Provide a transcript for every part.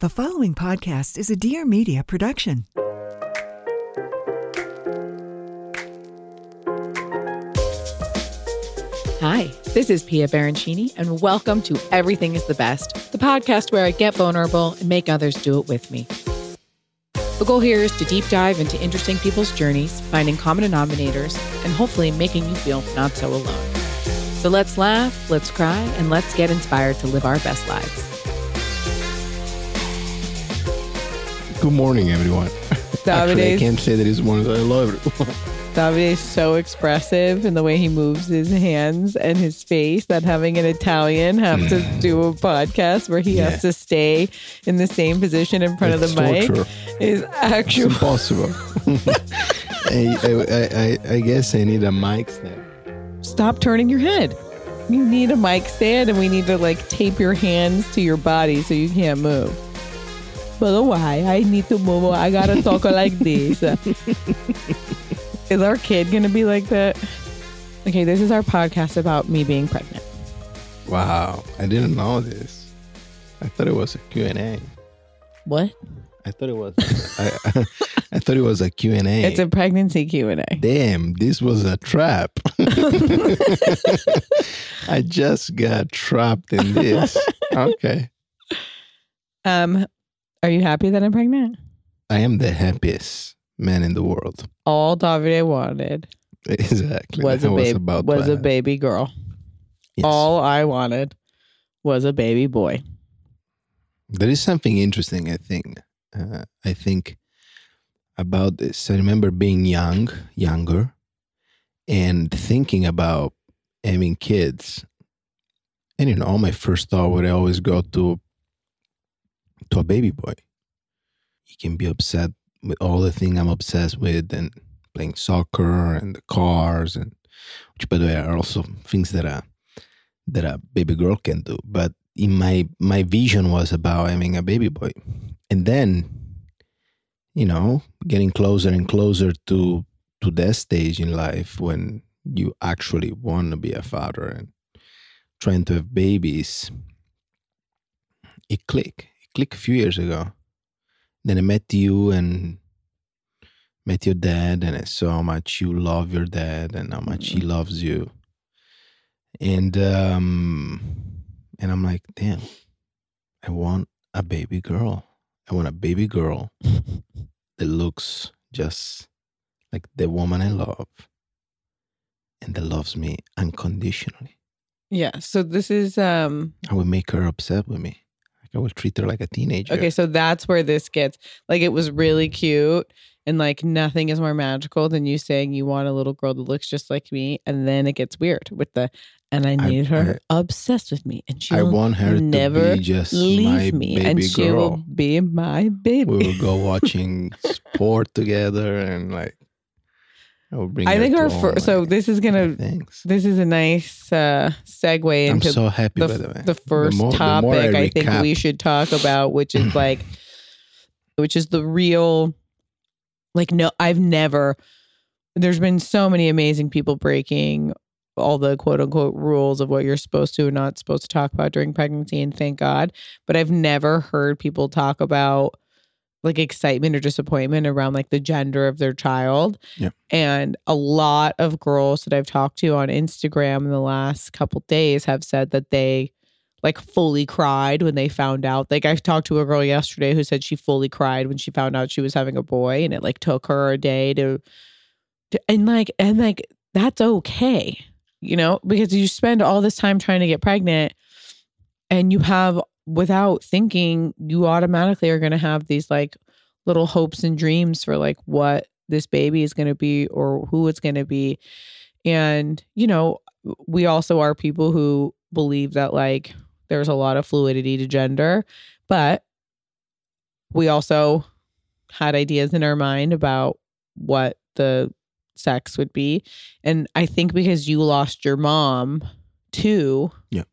The following podcast is a Dear Media production. Hi, this is Pia Baroncini, and welcome to Everything is the Best, the podcast where I get vulnerable and make others do it with me. The goal here is to deep dive into interesting people's journeys, finding common denominators, and hopefully making you feel not so alone. So let's laugh, let's cry, and let's get inspired to live our best lives. Good morning, everyone. Actually, I can't say that it's morning. I love everyone. Davide is so expressive in the way he moves his hands and his face that having an Italian have to mm. do a podcast where he Yeah. has to stay in the same position in front It's of the mic torture. is It's actual. impossible. I, I, I, I guess I need a mic stand. Stop turning your head. You need a mic stand and we need to like tape your hands to your body so you can't move. But why? I need to move. I gotta talk like this. is our kid gonna be like that? Okay, this is our podcast about me being pregnant. Wow, I didn't know this. I thought it was a Q&A. What? I thought it was. I, I thought it was a Q&A. It's a pregnancy Q and A. Damn, this was a trap. I just got trapped in this. Okay. Um, are you happy that I'm pregnant? I am the happiest man in the world. All Davide wanted Exactly. was a baby. about Was a baby girl. Yes. All I wanted was a baby boy. There is something interesting, I think. Uh, I think about this. I remember being young, younger, and thinking about having kids. And you know, my first thought would always go to to a baby boy. He can be upset with all the thing I'm obsessed with, and playing soccer and the cars, and which, by the way, are also things that a that a baby girl can do. But in my my vision was about having a baby boy, and then, you know, getting closer and closer to to that stage in life when you actually want to be a father and trying to have babies. It clicked. It clicked a few years ago. Then I met you and met your dad, and I saw how much you love your dad and how much he loves you. And um, and I'm like, damn, I want a baby girl. I want a baby girl that looks just like the woman I love and that loves me unconditionally. Yeah. So this is um I will make her upset with me. Like I will treat her like a teenager. okay, so that's where this gets like it was really cute and like nothing is more magical than you saying you want a little girl that looks just like me and then it gets weird with the and I I- need her obsessed with me and I she'll want her never to be just leave me and she will be my baby. We will go watching sport together and like I will bring I think our all fir- so this is gonna this is a nice uh segue I'm into so happy the, by the way. the first more- topic more I, I think we should talk about, which is like, which is the real, like, no, I've never, there's been so many amazing people breaking all the quote unquote rules of what you're supposed to and not supposed to talk about during pregnancy, and thank God. But I've never heard people talk about like excitement or disappointment around like the gender of their child. Yeah. And a lot of girls that I've talked to on Instagram in the last couple days have said that they like fully cried when they found out. Like I talked to a girl yesterday who said she fully cried when she found out she was having a boy and it like took her a day to, to and like and like that's okay. You know, because you spend all this time trying to get pregnant and you have without thinking you automatically are going to have these like little hopes and dreams for like what this baby is going to be or who it's going to be and you know we also are people who believe that like there's a lot of fluidity to gender but we also had ideas in our mind about what the sex would be and i think because you lost your mom too Yeah.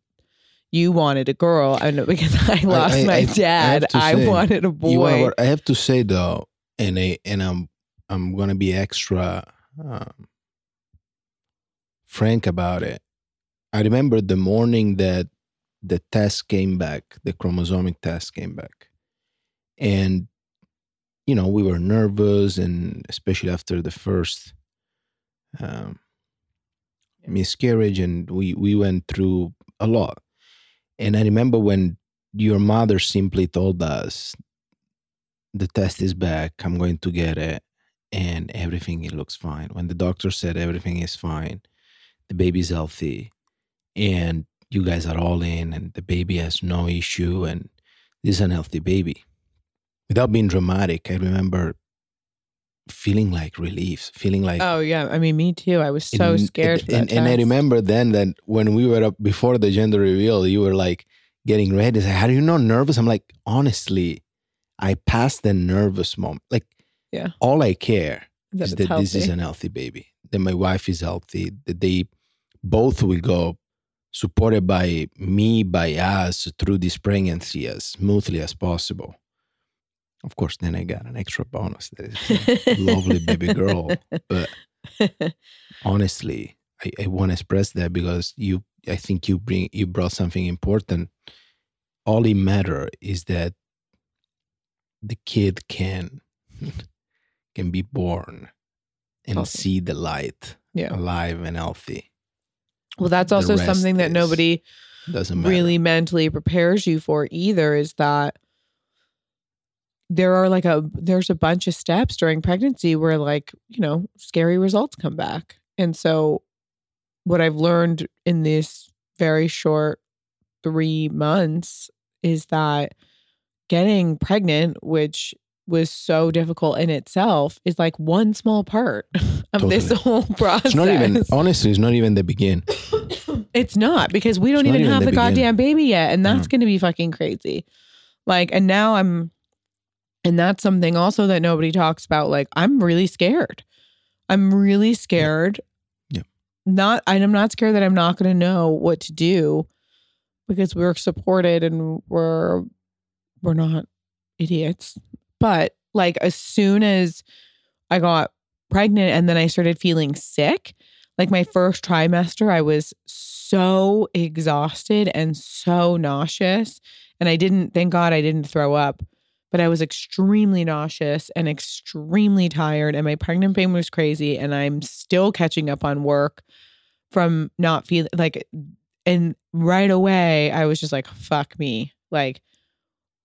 You wanted a girl i know because i lost I- my I- I dad i, say, wanted a boy what? I have to say though, and I and I'm I'm gonna be extra um, frank about it. I remember the morning that the test came back, the chromosomic test came back, and you know we were nervous, and especially after the first um, miscarriage, and we we went through a lot. And I remember when your mother simply told us the test is back i'm going to get it and everything it looks fine. When the doctor said everything is fine the baby's healthy and you guys are all in and the baby has no issue and this is an healthy baby. Without being dramatic i remember feeling like relief feeling like oh yeah i mean me too i was so and- scared and, and, I remember then that when we were up before the gender reveal, you were like getting ready. Say, How are you not nervous? I'm like, honestly, I passed the nervous moment. Like, Yeah. all I care that is that this is an healthy baby. That my wife is healthy. That they both will go supported by me, by us through this pregnancy as smoothly as possible. Of course, then I got an extra bonus. That is a lovely baby girl. But honestly i, I want to express that because you i think you bring you brought something important all it matter is that the kid can can be born and Awesome. see the light Yeah. alive and healthy well that's also something that nobody doesn't matter really mentally prepares you for either is that there are like a there's a bunch of steps during pregnancy where like you know scary results come back and so what i've learned in this very short 3 months is that getting pregnant which was so difficult in itself is like one small part of this whole process it's not even honestly it's not even the begin it's not because we don't even even have the the goddamn baby yet. And that's Mhm. going to be fucking crazy. Like, and now I'm, and that's something also that nobody talks about. Like, I'm really scared. I'm really scared. Yeah. Not, and I'm not scared that I'm not going to know what to do because we're supported and we're, we're not idiots. But like, as soon as I got pregnant and then I started feeling sick, like my first trimester, I was so exhausted and so nauseous. And I didn't, thank God I didn't throw up, but I was extremely nauseous and extremely tired. And my pregnant pain was crazy. And I'm still catching up on work from not feeling like, and right away, I was just like, fuck me. Like,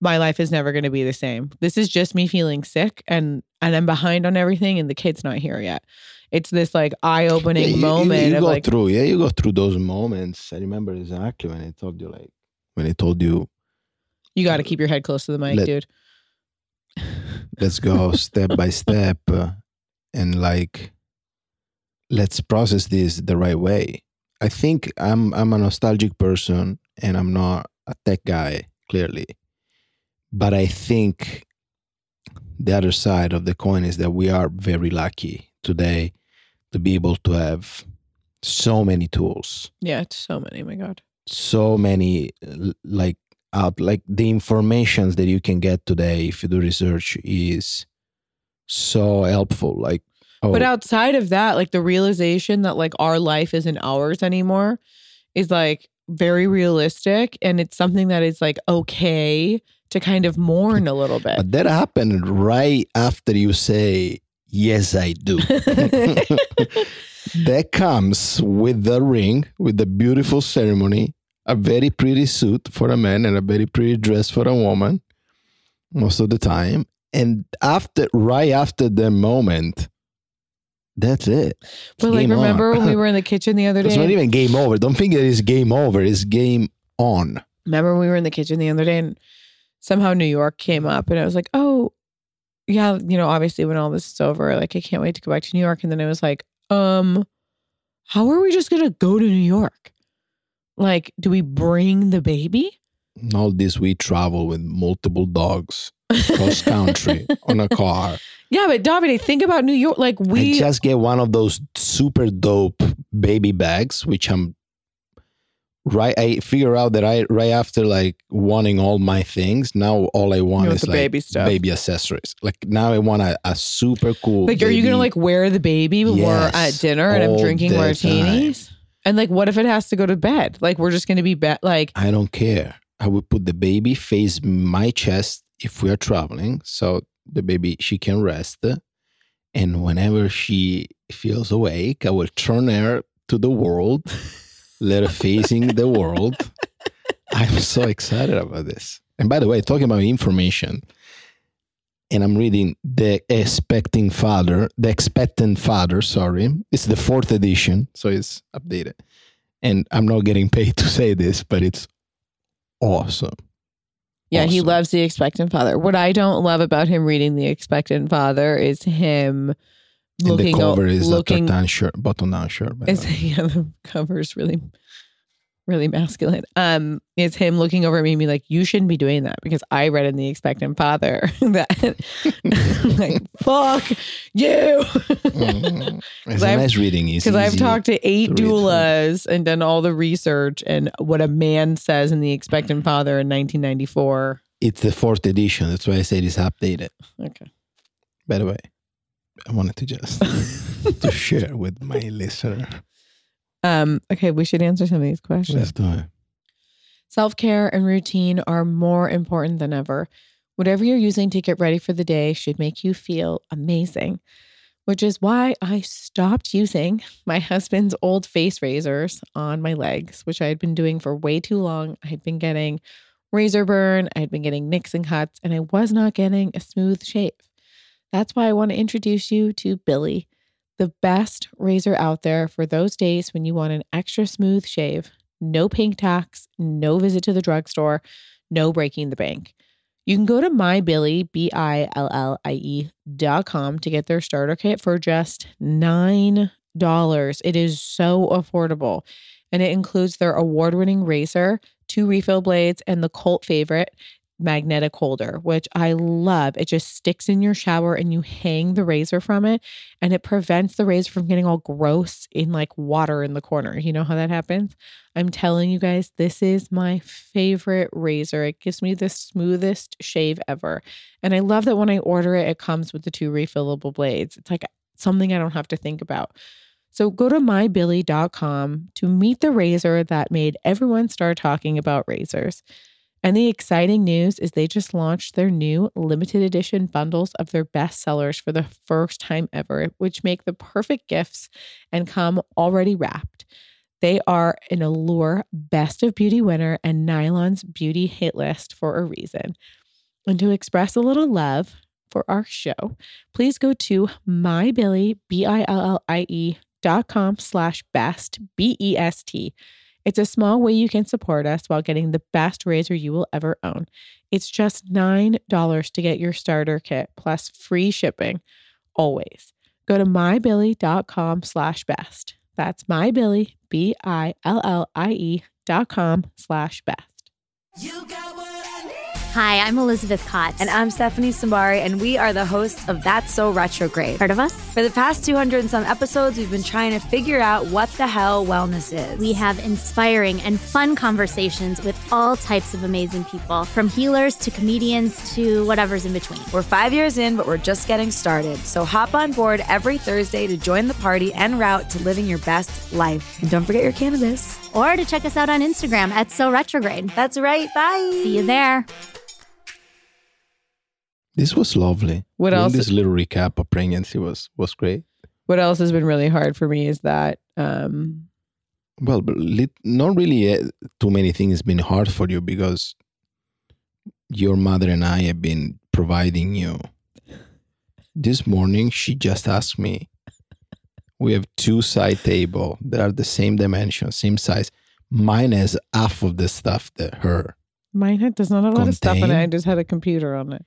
my life is never going to be the same. This is just me feeling sick and and I'm behind on everything and the kid's not here yet. It's this like eye-opening Yeah, you- you- moment you, of go like through yeah you go through those moments i remember exactly when i told you like when i told you you got to keep your head close to the mic, Let- dude. Let's go step by step and like let's process this the right way i think i'm i'm a nostalgic person and i'm not a tech guy clearly but i think the other side of the coin is that we are very lucky today to be able to have so many tools Yeah, it's so many. Oh my God. so many like out like the informations that you can get today if you do research is so helpful like oh But outside of that, like the realization that like our life isn't ours anymore is like very realistic and it's something that is like okay to kind of mourn a little bit. but that happened right after you say yes i do that comes with the ring with the beautiful ceremony a very pretty suit for a man and a very pretty dress for a woman most of the time. And after, right after the moment, that's it. But like, Game on. remember when we were in the kitchen the other day? It's not even game over. Don't think it is game over. It's game on. remember when we were in the kitchen the other day and somehow New York came up and I was like, oh, yeah, you know, obviously when all this is over, like I can't wait to go back to New York. And then it was like, um, how are we just gonna go to New York? Like, do we bring the baby? All this we travel with multiple dogs cross country on a car. Yeah, but Davide, think about New York. Like we I just get one of those super dope baby bags, which I'm right. I figure out that I right after like wanting all my things. Now all I want want is like baby stuff. baby accessories. Like now I want a, a super cool. like, are you gonna like wear the baby when we're at dinner and I'm drinking the martinis? And like, what if it has to go to bed? Like, we're just gonna be bed. Like, I don't care. I would put the baby face my chest if we are traveling, so the baby she can rest. And whenever she feels awake, I will turn her to the world, let her facing the world. I'm so excited about this. And by the way, talking about information, and I'm reading the expecting father, the expectant father. Sorry, it's the fourth edition, so it's updated. And I'm not getting paid to say this, but it's awesome. Yeah, he loves the expectant father. What I don't love about him reading the expectant father is him And looking the cover o- is looking a tartan shirt, button down shirt. is yeah, the cover is really really masculine. Um, is him looking over at me and be like, you shouldn't be doing that because I read in the expectant father that like fuck you. Mhm. It's a I've- nice reading. Because I've talked to eight to doulas and done all the research and what a man says in the expectant father in 1994. It's the fourth edition. That's why I said it's updated. Okay. By the way, I wanted to just to share with my listener. Um, okay, we should answer some of these questions. Let's do it. Self care and routine are more important than ever. Whatever you're using to get ready for the day should make you feel amazing, which is why I stopped using my husband's old face razors on my legs, which I had been doing for way too long. I had been getting razor burn, I had been getting nicks and cuts, and I was not getting a smooth shave. That's why I want to introduce you to Billie, the best razor out there for those days when you want an extra smooth shave no pink tax, no visit to the drugstore, no breaking the bank. You can go to mybillie, B I L L I E dot com to get their starter kit for just $9. It is so affordable. And it includes their award winning razor, two refill blades, and the cult favorite magnetic holder, which I love. It just sticks in your shower and you hang the razor from it and it prevents the razor from getting all gross in like water in the corner. You know how that happens? I'm telling you guys, this is my favorite razor. It gives me the smoothest shave ever. And I love that when I order it, it comes with the two refillable blades. It's like something I don't have to think about. So go to mybillie.com to meet the razor that made everyone start talking about razors. And the exciting news is they just launched their new limited edition bundles of their best sellers for the first time ever, which make the perfect gifts and come already wrapped. They are an Allure Best of Beauty winner and Nylon's Beauty Hit List for a reason. And to express a little love for our show, please go to mybillie, B-I-L-L-I-E dot com slash best, B-E-S-T. It's a small way you can support us while getting the best razor you will ever own. It's just $9 to get your starter kit plus free shipping always. Go to mybillie.com slash best. That's mybillie, B I L L I E dot com slash best. Hi, I'm Elizabeth Kott. And I'm Stephanie Simbari, and we are the hosts of That's So Retrograde. Heard of us? For the past 200 and some episodes, we've been trying to figure out what the hell wellness is. We have inspiring and fun conversations with all types of amazing people, from healers to comedians to whatever's in between. We're five years in, but we're just getting started. So hop on board every Thursday to join the party en route to living your best life. And don't forget your cannabis. Or to check us out on Instagram at So Retrograde. That's right. Bye. See you there. This was lovely. What Doing else- This little recap of pregnancy was was great. What else has been really hard for me is that um Well, not really uh, too many things been hard for you because your mother and I have been providing you. This morning, she just asked me. We have two side table that are the same dimension, same size. Mine has half of the stuff that her. Mine had, does not have a lot of stuff in it. I just had a computer on it.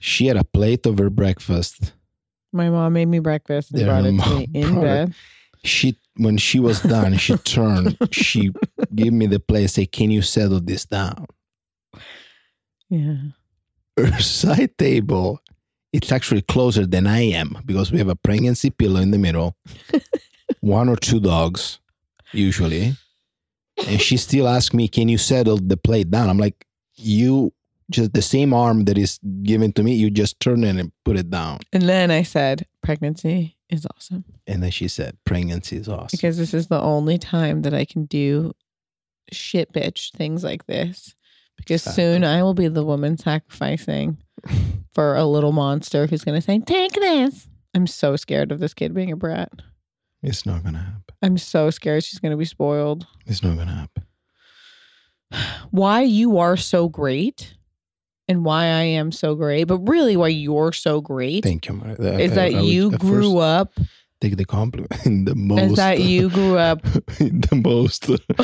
She had a plate of her breakfast. My mom made me breakfast and brought it to me in it. bed. She when she was done, she turned. She gave me the plate. Say, "Can you settle this down?" Yeah. her side table it's actually closer than I am because we have a pregnancy pillow in the middle, one or two dogs, usually. And she still asks me, Can you settle the plate down? I'm like, You just the same arm that is given to me, you just turn it and put it down. And then I said, pregnancy is awesome And then she said, Pregnancy is awesome. because this is the only time that I can do shit bitch things like this. Because soon I will be the woman sacrificing for a little monster who's going to say, Take this. I'm so scared of this kid being a brat. It's not gonna happen. I'm so scared she's going to be spoiled. It's not gonna happen. Why you are so great and why I am so great, but really why you're so great Thank you. Uh, is that I would you grew first up, Take the compliment in the most. is that you grew up in the most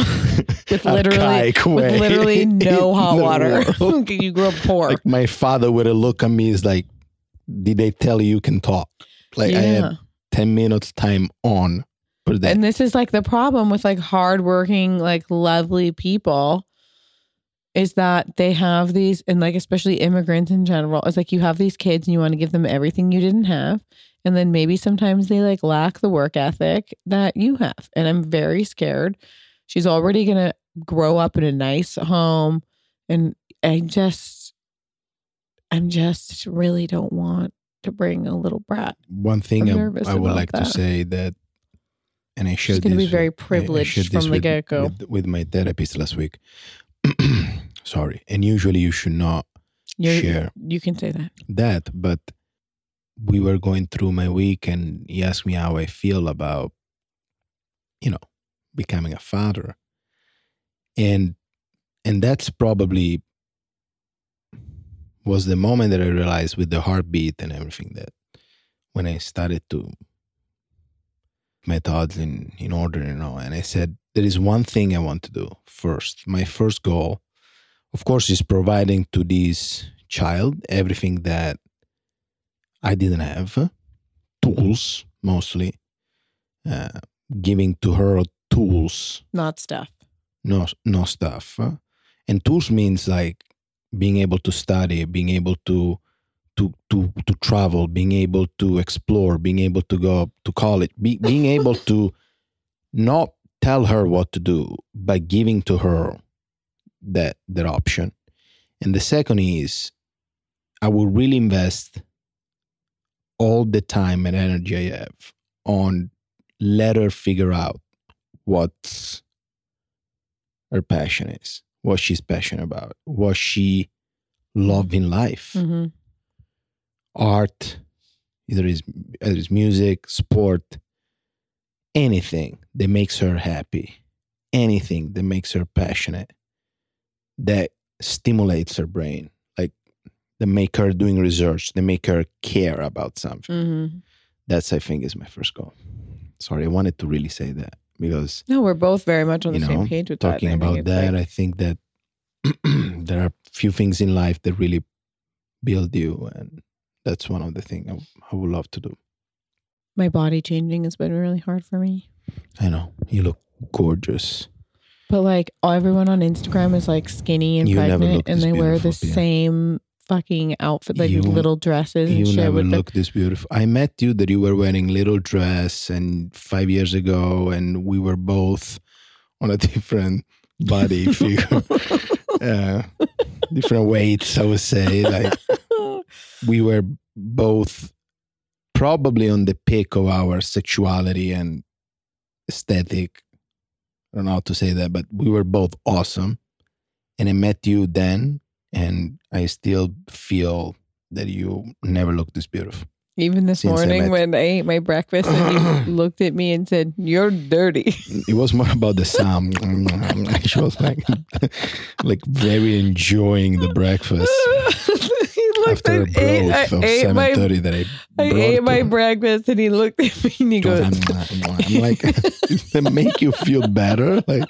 with literally with literally no hot water. you grew up poor. like my father would have looked at me is like, did they tell you you can talk? Like I Yeah. had 10 minutes time on and this is like the problem with like hardworking, like lovely people is that they have these, and like especially immigrants in general, it's like you have these kids and you want to give them everything you didn't have. And then maybe sometimes they like lack the work ethic that you have. And I'm very scared. She's already going to grow up in a nice home. And I just, I'm just really don't want to bring a little brat. One thing I'm I, I would like to say that, and I shared gonna be very with- I- I privileged from the get-go. with, with my therapist last week. Sorry, and usually you should not You're, share You can say that. that, but we were going through my week, and he asked me how I feel about, you know, becoming a father, and and that's probably was the moment that I realized with the heartbeat and everything that when I started to my thoughts in in order, you know, and I said there is one thing I want to do first. My first goal, of course, is providing to this child everything that I didn't have, tools mostly, uh, giving to her tools. Not stuff. no no stuff. And tools means like being able to study being able to to to to travel being able to explore being able to go to college be, being able to not tell her what to do but giving to her that that option. And the second is i will really invest all the time and energy i have on let her figure out what's her passion is, what she's passionate about, what she love in life, hmm art, either is either it's music, sport, anything that makes her happy, anything that makes her passionate, that stimulates her brain, like that make her doing research, that make her care about something. hmm That's I think is my first goal. Sorry, I wanted to really say that because No, we're both very much on the you same page with talking that. and I about that, like- I think that there are few things in life that really build you, and that's one of the things I, I would love to do. my body changing has been really hard for me. I know you look gorgeous. But like everyone on Instagram is like skinny and You pregnant, and they wear the Pia. same fucking outfit, like You- little dresses and You shit. never with the- look this beautiful. I met you that you were wearing little dress, and five years ago, and we were both on a different body figure, uh, different weights. I would say, like we were both probably on the peak of our sexuality and aesthetic. I don't know how to say that, but we were both awesome. And I met you then, and I still feel that you never looked this beautiful. Even this Since I morning met- when I ate my breakfast and he looked at me and said, You're dirty. It was more about the sound. she was like, like very enjoying the breakfast looked after a ate, I of ate my that I. I ate my breakfast and he looked at me and he goes, I'm like, does that make you feel better? Like,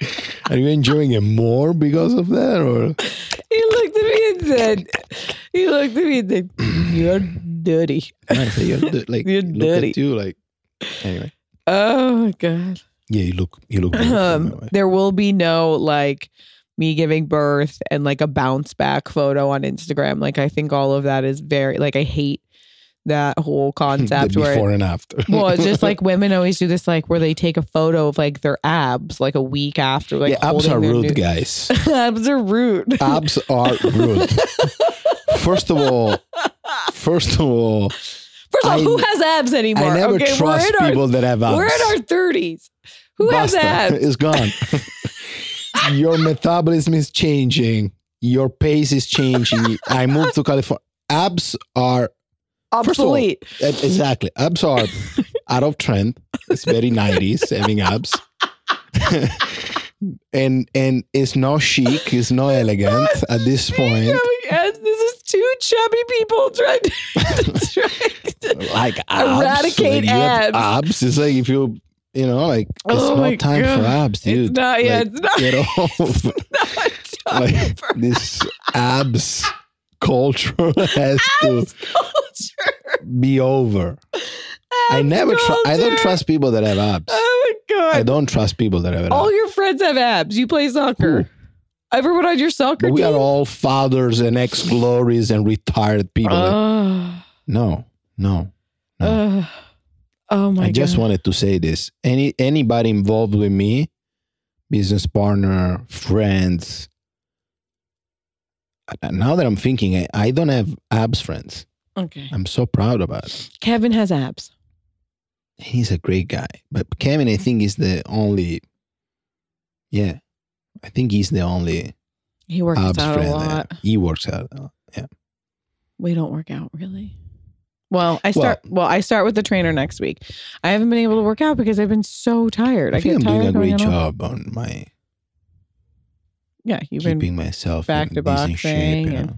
are you enjoying it more because of that, or he looked at me and said, he looked at me and said, You're dirty. I say you're di- like You're dirty. at you like anyway. Oh my God. Yeah, you look you look um, by the way. there will be no like me giving birth and like a bounce back photo on Instagram. Like I think all of that is very like I hate that whole concept where before and after. well, it's just like women always do this like where they take a photo of like their abs like a week after like yeah, abs are rude, new- guys. abs are rude. abs are rude. First of all, first of all, First of all, I- who has abs anymore? I never okay, trust people our, that have abs. We're in our thirties. Who has abs? It's gone. Your metabolism is changing. Your pace is changing. I moved to California. Abs are all, Obsolete. e- exactly abs are out of trend. It's very nineties having abs, and and it's not chic. It's not elegant at this point. Abs. This is two chubby people trying to, trying to Like abs, Eradicate like abs. abs. It's like if you you know like oh it's Oh my not time God. for abs, dude. It's not. Yeah, Like, it's not. Get off. not time like this abs culture has abs to culture. be over. I never trust. I don't trust people that have abs. Oh my god! I don't trust people that have abs. All your friends have abs. You play soccer. Who? Everyone on your soccer we team. are all fathers and ex glories and retired people. that- Ugh. no, no, no. Ugh. Oh my god. I just god! wanted to say this. Any anybody involved with me, business partner, friends. Now that I'm thinking, I, I don't have abs friends. okay, I'm so proud about it. Kevin has abs. He's a great guy, but Kevin, I think, is the only. Yeah, I think he's the only He works abs out a friend. I lot. have. He works out. a lot. Yeah. We don't work out really. Well, I start. Well, I start with the trainer next week. I haven't been able to work out because I've been so tired. I, I think I'm doing a great job on my Yeah, you've been. keeping myself back in to decent shape. boxing You and- know?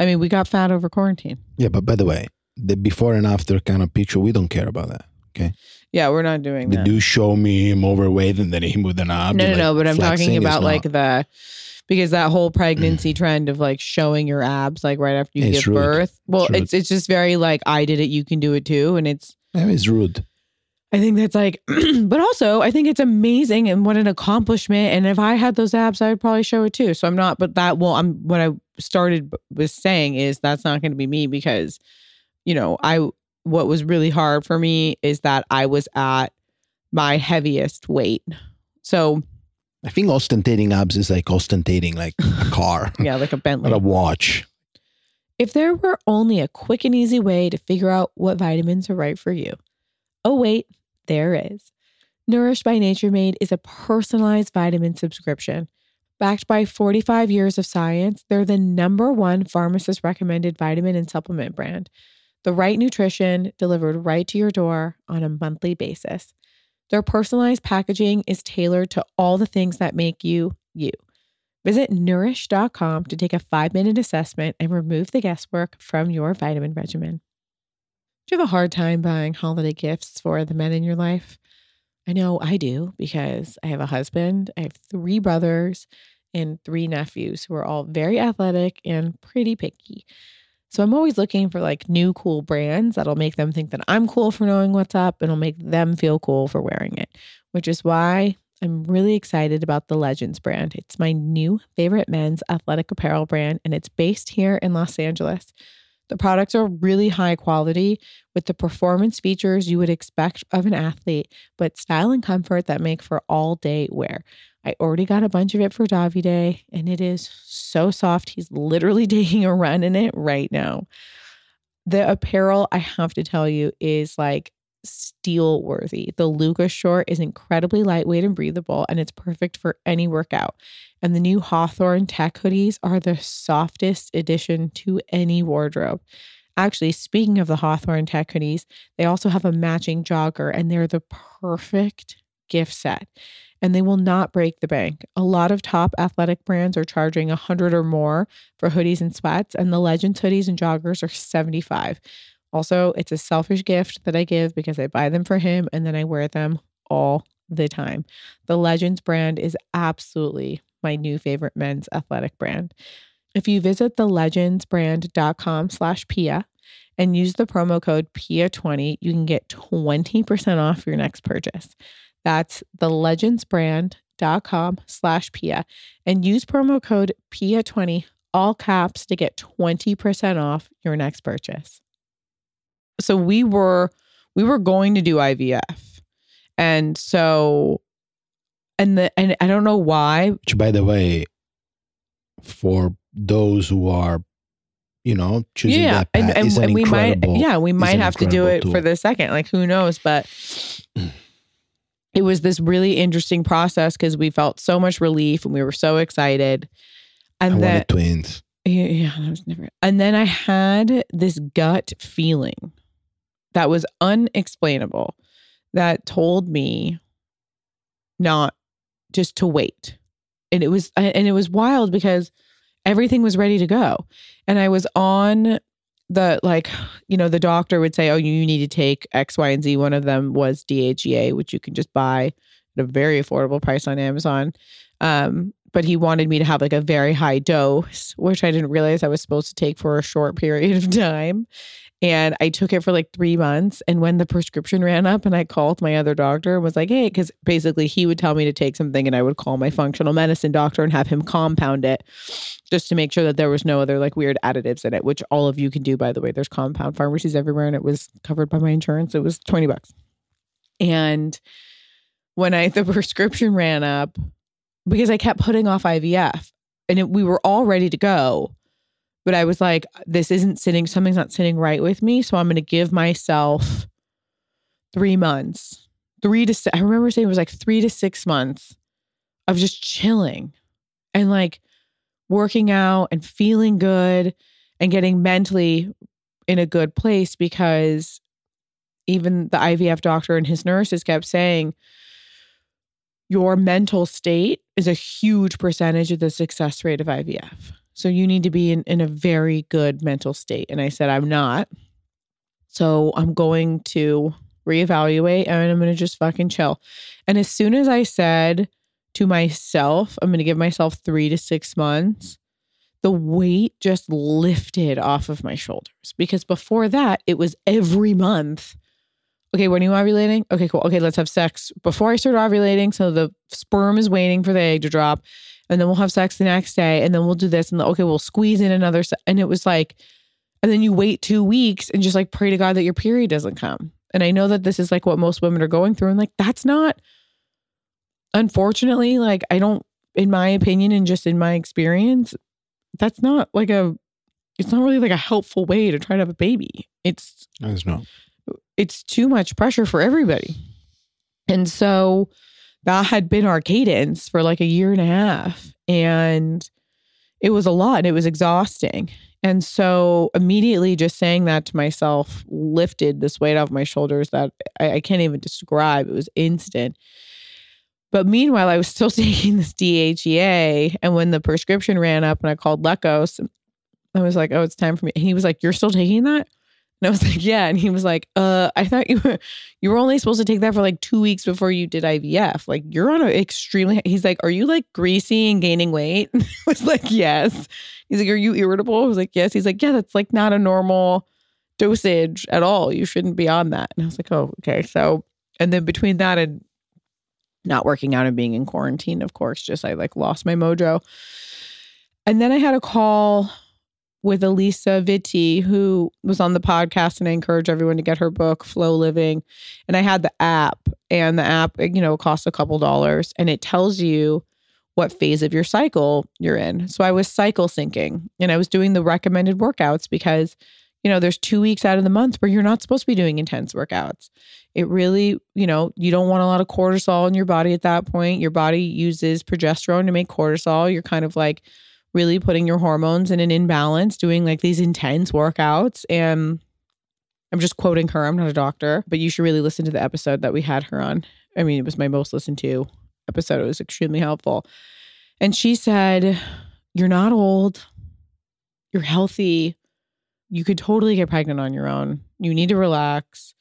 I mean, we got fat over quarantine. Yeah, but by the way, the before and after kind of picture, we don't care about that. Okay. Yeah, we're not doing They that. do show me him overweight and then him with an abs. no, no, like, no. But I'm talking about like the because that whole pregnancy mm. trend of like showing your abs like right after you It's give rude. birth. Well, It's it's it's just very like I did it, you can do it too, and it's I mean, it's rude. I think that's like, but also I think it's amazing and what an accomplishment. And if I had those abs, I would probably show it too. So I'm not, but that well, I'm what I started with saying is that's not going to be me because, you know, I what was really hard for me is that I was at my heaviest weight. So I think ostentating abs is like ostentating like a car, yeah, like a Bentley. not a watch. If there were only a quick and easy way to figure out what vitamins are right for you. Oh, wait, there is. Nourished by Nature Made is a personalized vitamin subscription. Backed by 45 years of science, they're the number one pharmacist recommended vitamin and supplement brand. The right nutrition delivered right to your door on a monthly basis. Their personalized packaging is tailored to all the things that make you, you. Visit nurish.com to take a five minute assessment and remove the guesswork from your vitamin regimen. Do you have a hard time buying holiday gifts for the men in your life? I know I do because I have a husband, I have three brothers, and three nephews who are all very athletic and pretty picky. So I'm always looking for like new cool brands that'll make them think that I'm cool for knowing what's up and it'll make them feel cool for wearing it, which is why I'm really excited about the Legends brand. It's my new favorite men's athletic apparel brand, and it's based here in Los Angeles. The products are really high quality with the performance features you would expect of an athlete, but style and comfort that make for all day wear. I already got a bunch of it for Davide, and it is so soft. He's literally taking a run in it right now. The apparel, I have to tell you, is like steal worthy. The Luca short is incredibly lightweight and breathable, and it's perfect for any workout. And the new Hawthorne Tech hoodies are the softest addition to any wardrobe. Actually, speaking of the Hawthorne Tech hoodies, they also have a matching jogger and they're the perfect gift set. And they will not break the bank. A lot of top athletic brands are charging 100 or more for hoodies and sweats, and the Legends hoodies and joggers are 75. Also, it's a selfish gift that I give because I buy them for him and then I wear them all the time. The Legends brand is absolutely my new favorite men's athletic brand. If you visit thelegendsbrand.com slash Pia and use the promo code PIA20, you can get 20% off your next purchase. That's thelegendsbrand.com slash Pia and use promo code PIA20, all caps, to get 20% off your next purchase. So we were we were going to do IVF. And so and the and I don't know why. Which, by the way, for those who are, you know, choosing yeah, that path, and, and, and we might yeah, we might have to do it incredible for the second. Like who knows, but mm. it was this really interesting process because we felt so much relief and we were so excited. I then wanted twins. yeah, yeah, that was never. And then I had this gut feeling that was unexplainable that told me not just to wait. And it was and it was wild because everything was ready to go. And I was on the like, you know, the doctor would say, "Oh, you need to take X, Y, and Z." One of them was DHEA, which you can just buy at a very affordable price on Amazon. Um, but he wanted me to have like a very high dose, which I didn't realize I was supposed to take for a short period of time. And I took it for like three months. And when the prescription ran up, and I called my other doctor and was like, hey, because basically he would tell me to take something, and I would call my functional medicine doctor and have him compound it just to make sure that there was no other like weird additives in it, which all of you can do, by the way. There's compound pharmacies everywhere, and it was covered by my insurance. It was 20 bucks. And when I, the prescription ran up, because I kept putting off IVF and it, we were all ready to go. But I was like, this isn't sitting, something's not sitting right with me. So I'm going to give myself three months, three to, I remember saying it was like three to six months of just chilling and like working out and feeling good and getting mentally in a good place because even the IVF doctor and his nurses kept saying, your mental state is a huge percentage of the success rate of IVF. So you need to be in, in a very good mental state. And I said, I'm not. So I'm going to reevaluate and I'm going to just fucking chill. And as soon as I said to myself, I'm going to give myself three to six months, the weight just lifted off of my shoulders because before that, it was every month okay, when are you ovulating? Okay, cool. Okay, let's have sex before I start ovulating. So the sperm is waiting for the egg to drop. And then we'll have sex the next day. And then we'll do this. And okay, we'll squeeze in another. Se- and it was like, and then you wait two weeks and just like pray to God that your period doesn't come. And I know that this is like what most women are going through. And like, that's not, unfortunately, like, I don't, in my opinion and just in my experience, that's not like a, it's not really like a helpful way to try to have a baby. It's, That's not. it's too much pressure for everybody. And so that had been our cadence for like a year and a half. And it was a lot and it was exhausting. And so immediately just saying that to myself lifted this weight off my shoulders that I, I can't even describe. It was instant. But meanwhile, I was still taking this DHEA. And when the prescription ran up and I called Lecos, I was like, oh, it's time for me. And he was like, you're still taking that? And I was like, yeah. And he was like, uh, I thought you were you were only supposed to take that for like two weeks before you did IVF. Like you're on an extremely he's like, Are you like greasy and gaining weight? I was like, Yes. He's like, Are you irritable? I was like, Yes. He's like, Yeah, that's like not a normal dosage at all. You shouldn't be on that. And I was like, Oh, okay. So and then between that and not working out and being in quarantine, of course, just I like lost my mojo. And then I had a call with Alisa Vitti, who was on the podcast, and I encourage everyone to get her book, Flow Living. And I had the app, and the app, you know, costs a couple dollars, and it tells you what phase of your cycle you're in. So I was cycle syncing, and I was doing the recommended workouts because, you know, there's two weeks out of the month where you're not supposed to be doing intense workouts. It really, you know, you don't want a lot of cortisol in your body at that point. Your body uses progesterone to make cortisol. You're kind of like really putting your hormones in an imbalance, doing like these intense workouts. And I'm just quoting her. I'm not a doctor, but you should really listen to the episode that we had her on. I mean, it was my most listened to episode. It was extremely helpful. And she said, You're not old, you're healthy. You could totally get pregnant on your own. You need to relax.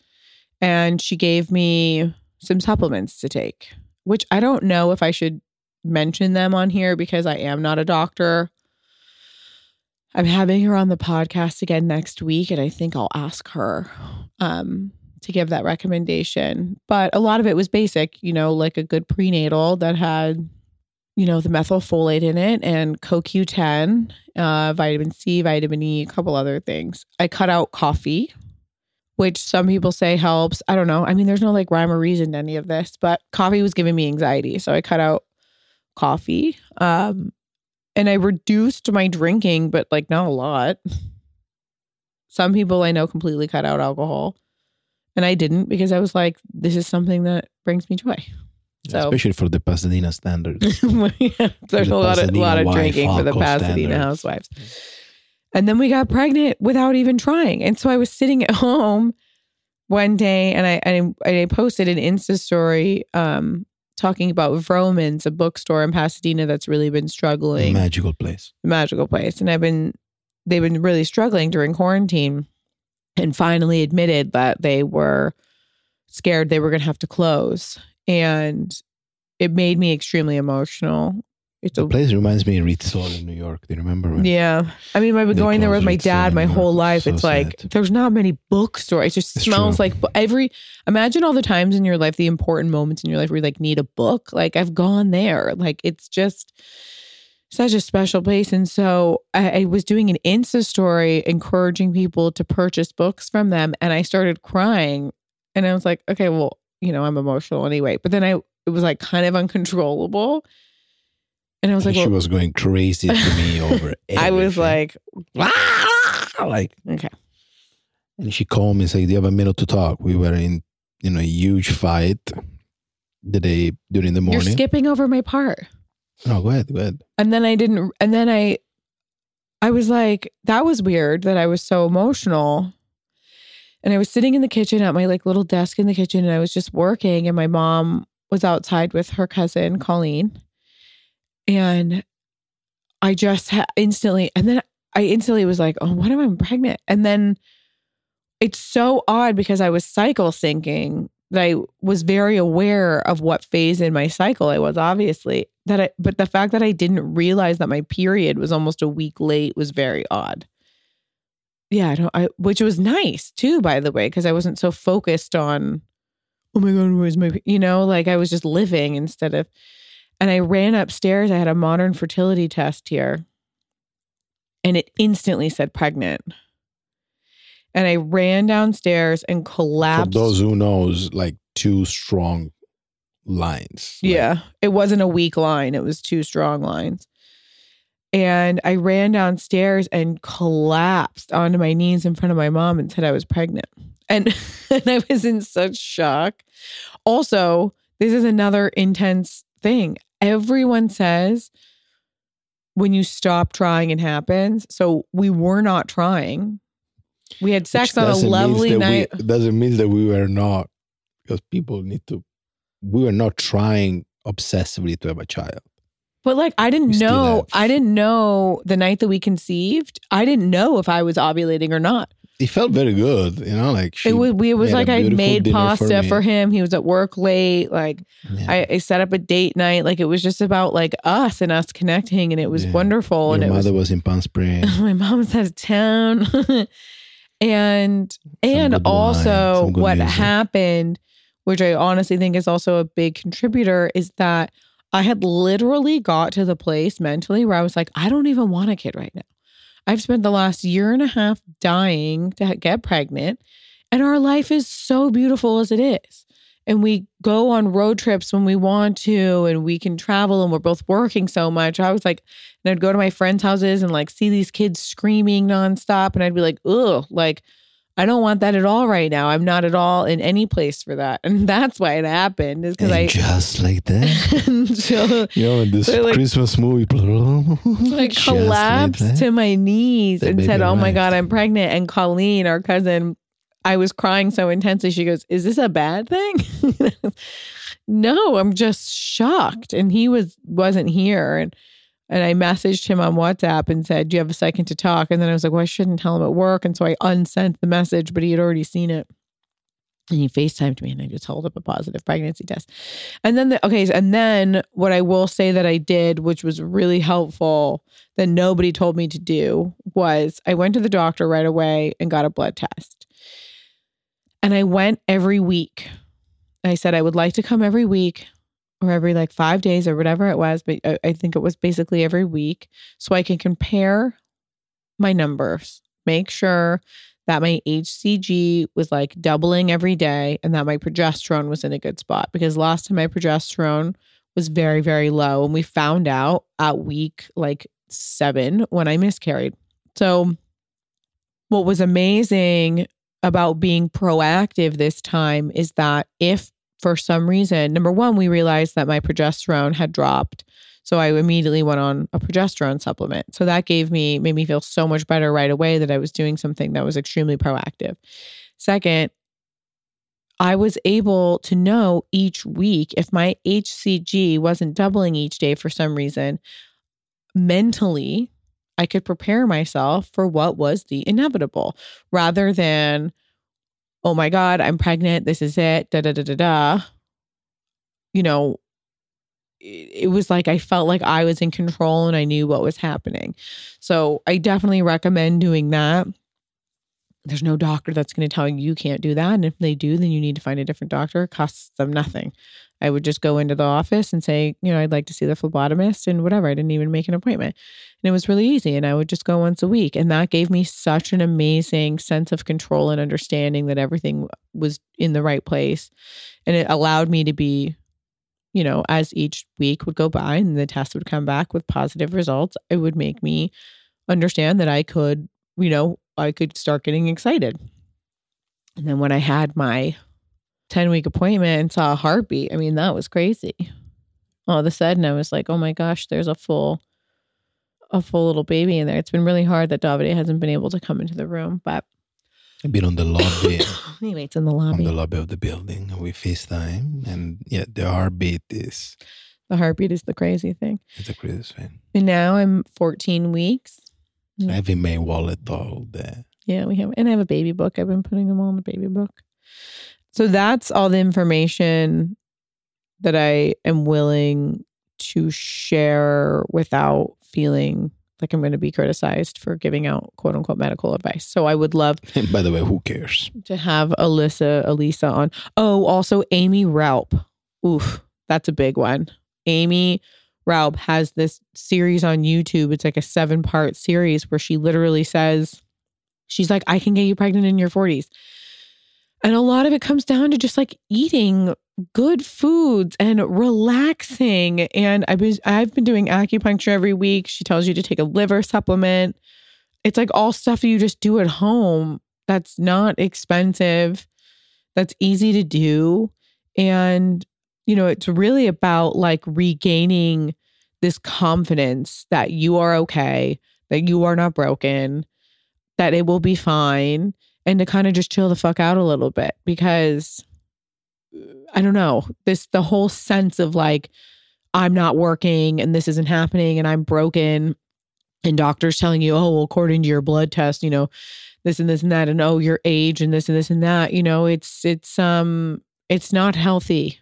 And she gave me some supplements to take, which I don't know if I should mention them on here because I am not a doctor. I'm having her on the podcast again next week, and I think I'll ask her um, to give that recommendation. But a lot of it was basic, you know, like a good prenatal that had, you know, the methylfolate in it and CoQ10, uh, vitamin C, vitamin E, a couple other things. I cut out coffee, which some people say helps. I don't know. I mean, there's no like rhyme or reason to any of this, but coffee was giving me anxiety. So I cut out coffee. Um, and I reduced my drinking, but like not a lot. Some people I know completely cut out alcohol. And I didn't because I was like, this is something that brings me joy. So Especially for the Pasadena standards. yeah, there's the a lot of lot of drinking for the Pasadena standards. housewives. And then we got pregnant without even trying. And so I was sitting at home one day and I I, I posted an Insta story um talking about Vroman's, a bookstore in Pasadena that's really been struggling. Magical place. magical place. And i've been they've been really struggling during quarantine and finally admitted that they were scared they were going to have to close. And it made me extremely emotional it's The a place reminds me of Rizzoli in New York. Do you remember? Yeah i mean i've been going there with my dad my whole life So it's like sad. there's not many bookstores it just It's smells true. like every imagine all the times in your life the important moments in your life where you like need a book like i've gone there like it's just such a special place. And so I, I was doing an Insta story encouraging people to purchase books from them. And I started crying. And I was like, okay, well, you know, I'm emotional anyway. But then I, it was like kind of uncontrollable. And I was like, she well, was going crazy to me over I was like, "Ah!" like, okay. and she called me and said, "Do you have a minute to talk?" We were in, you know, a huge fight the day during the morning. You're skipping over my part. no, go ahead, go ahead. and then I didn't and then I I was like that was weird that I was so emotional. And I was sitting in the kitchen at my like little desk in the kitchen and I was just working and my mom was outside with her cousin Colleen. And I just ha- instantly and then I instantly was like, "Oh, what am I pregnant?" And then it's so odd because I was cycle syncing that I was very aware of what phase in my cycle I was, obviously. That I but the fact that I didn't realize that my period was almost a week late was very odd. Yeah, I don't I which was nice too, by the way, because I wasn't so focused on, oh my God, where's my you know, like I was just living instead of and I ran upstairs. I had a modern fertility test here. And it instantly said pregnant. And I ran downstairs and For collapsed. those who knows, like two strong lines. Like, Yeah. It wasn't a weak line, it was two strong lines. And I ran downstairs and collapsed onto my knees in front of my mom and said I was pregnant. And, and I was in such shock. Also, this is another intense thing. Everyone says when you stop trying, it happens. So we were not trying. We had sex on a lovely night. We, doesn't mean that we were not, because people need to. We were not trying obsessively to have a child. But like I didn't We know I didn't know the night that we conceived. I didn't know if I was ovulating or not. It felt very good, you know, like she it was we it was like I made pasta me. for, him. He was at work late. Like Yeah. I, I set up a date night. Like it was just about like us and us connecting and it was Yeah. wonderful. Your and it mother was was in Palm Springs. my mom was out of town. and and good wine, also some what music. happened, which I honestly think is also a big contributor, is that I had literally got to the place mentally where I was like, I don't even want a kid right now. I've spent the last year and a half dying to get pregnant, and our life is so beautiful as it is. And we go on road trips when we want to, and we can travel, and we're both working so much. I was like, and I'd go to my friends' houses and like see these kids screaming nonstop, and I'd be like, ugh, like I don't want that at all right now. I'm not at all in any place for that. And that's why it happened is because I just like that. so, you know, in this like- Christmas movie. like like collapsed that. to my knees The and said, "Oh my god, I'm pregnant." And Colleen, our cousin, I was crying so intensely. She goes, "Is this a bad thing?" no, I'm just shocked. And he was wasn't here, and and I messaged him on WhatsApp and said, "Do you have a second to talk?" And then I was like, "Well, I shouldn't tell him at work," and so I unsent the message, but he had already seen it. And he FaceTimed me and I just held up a positive pregnancy test. And then, the, okay, and then what I will say that I did, which was really helpful that nobody told me to do, was I went to the doctor right away and got a blood test. And I went every week. I said I would like to come every week or every like five days or whatever it was, but I, I think it was basically every week so I can compare my numbers, make sure that my HCG was like doubling every day and that my progesterone was in a good spot because last time my progesterone was very, very low. And we found out at week like seven when I miscarried. So, what was amazing about being proactive this time is that if for some reason, number one, we realized that my progesterone had dropped. So I immediately went on a progesterone supplement. So that gave me, made me feel so much better right away that I was doing something that was extremely proactive. Second, I was able to know each week if my HCG wasn't doubling each day for some reason, mentally, I could prepare myself for what was the inevitable rather than, oh my God, I'm pregnant. This is it. Da da da da da. You know, it was like I felt like I was in control and I knew what was happening. So I definitely recommend doing that. There's no doctor that's going to tell you you can't do that. And if they do, then you need to find a different doctor. It costs them nothing. I would just go into the office and say, you know, I'd like to see the phlebotomist and whatever. I didn't even make an appointment. And it was really easy. And I would just go once a week. And that gave me such an amazing sense of control and understanding that everything was in the right place. And it allowed me to be, you know, as each week would go by and the test would come back with positive results, it would make me understand that I could, you know, I could start getting excited. And then when I had my 10 week appointment and saw a heartbeat, I mean, that was crazy. All of a sudden, I was like, oh my gosh, there's a full, a full little baby in there. It's been really hard that Davide hasn't been able to come into the room, but I've been on the lobby, anyway, it's in the on lobby. the lobby of the building. and We FaceTime, and yeah, the heartbeat is the heartbeat is the crazy thing. it's a crazy thing. And now I'm 14 weeks. I have in my wallet all the Yeah, we have, and I have a baby book. I've been putting them all in the baby book. So that's all the information that I am willing to share without feeling like I'm going to be criticized for giving out quote unquote medical advice. So I would love And by the way, who cares? to have Alyssa, Alisa on. Oh, also Aimee Raupp. Oof, that's a big one. Aimee Raupp has this series on YouTube. It's like a seven part series where she literally says, she's like, I can get you pregnant in your 40s. And a lot of it comes down to just like eating good foods and relaxing. And I've been, I've been doing acupuncture every week. She tells you to take a liver supplement. It's like all stuff you just do at home that's not expensive, that's easy to do. And, you know, it's really about like regaining this confidence that you are okay, that you are not broken, that it will be fine, and to kind of just chill the fuck out a little bit because I don't know, this the whole sense of like, I'm not working and this isn't happening and I'm broken. And doctors telling you, oh, well, according to your blood test, you know, this and this and that, and oh, your age and this and this and that, you know, it's it's um it's not healthy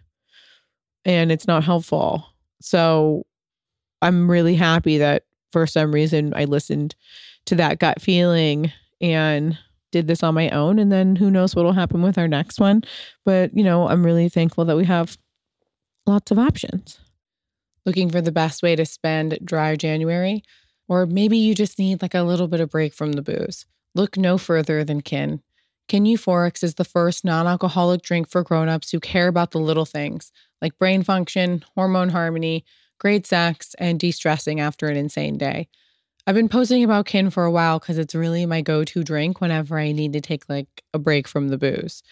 and it's not helpful. So I'm really happy that for some reason I listened to that gut feeling and did this on my own. And then who knows what will happen with our next one. But, you know, I'm really thankful that we have lots of options. Looking for the best way to spend dry January? Or maybe you just need like a little bit of break from the booze. Look no further than Kin. Kin Euphorics is the first non alcoholic drink for grown-ups who care about the little things like brain function, hormone harmony, great sex, and de stressing after an insane day. I've been posting about kin for a while because it's really my go-to drink whenever I need to take like a break from the booze.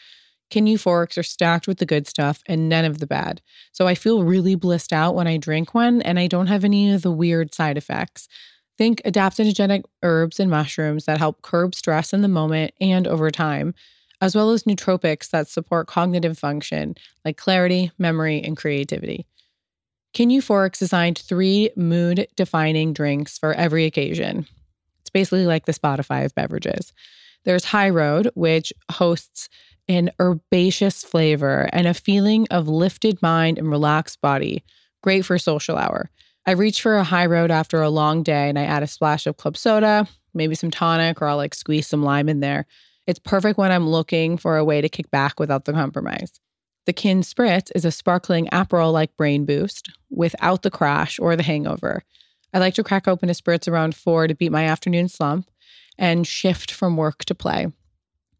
Kin euphorics are stacked with the good stuff and none of the bad. So I feel really blissed out when I drink one and I don't have any of the weird side effects. Think adaptogenic herbs and mushrooms that help curb stress in the moment and over time, as well as nootropics that support cognitive function like clarity, memory, and creativity. Kin Euphorics designed three mood defining drinks for every occasion. It's basically like the Spotify of beverages. There's High Road, which hosts an herbaceous flavor and a feeling of lifted mind and relaxed body. Great for social hour. I reach for a high road after a long day and I add a splash of club soda, maybe some tonic, or I'll like squeeze some lime in there. It's perfect when I'm looking for a way to kick back without the compromise. The Kin Spritz is a sparkling Aperol like brain boost without the crash or the hangover. I like to crack open a spritz around four to beat my afternoon slump and shift from work to play.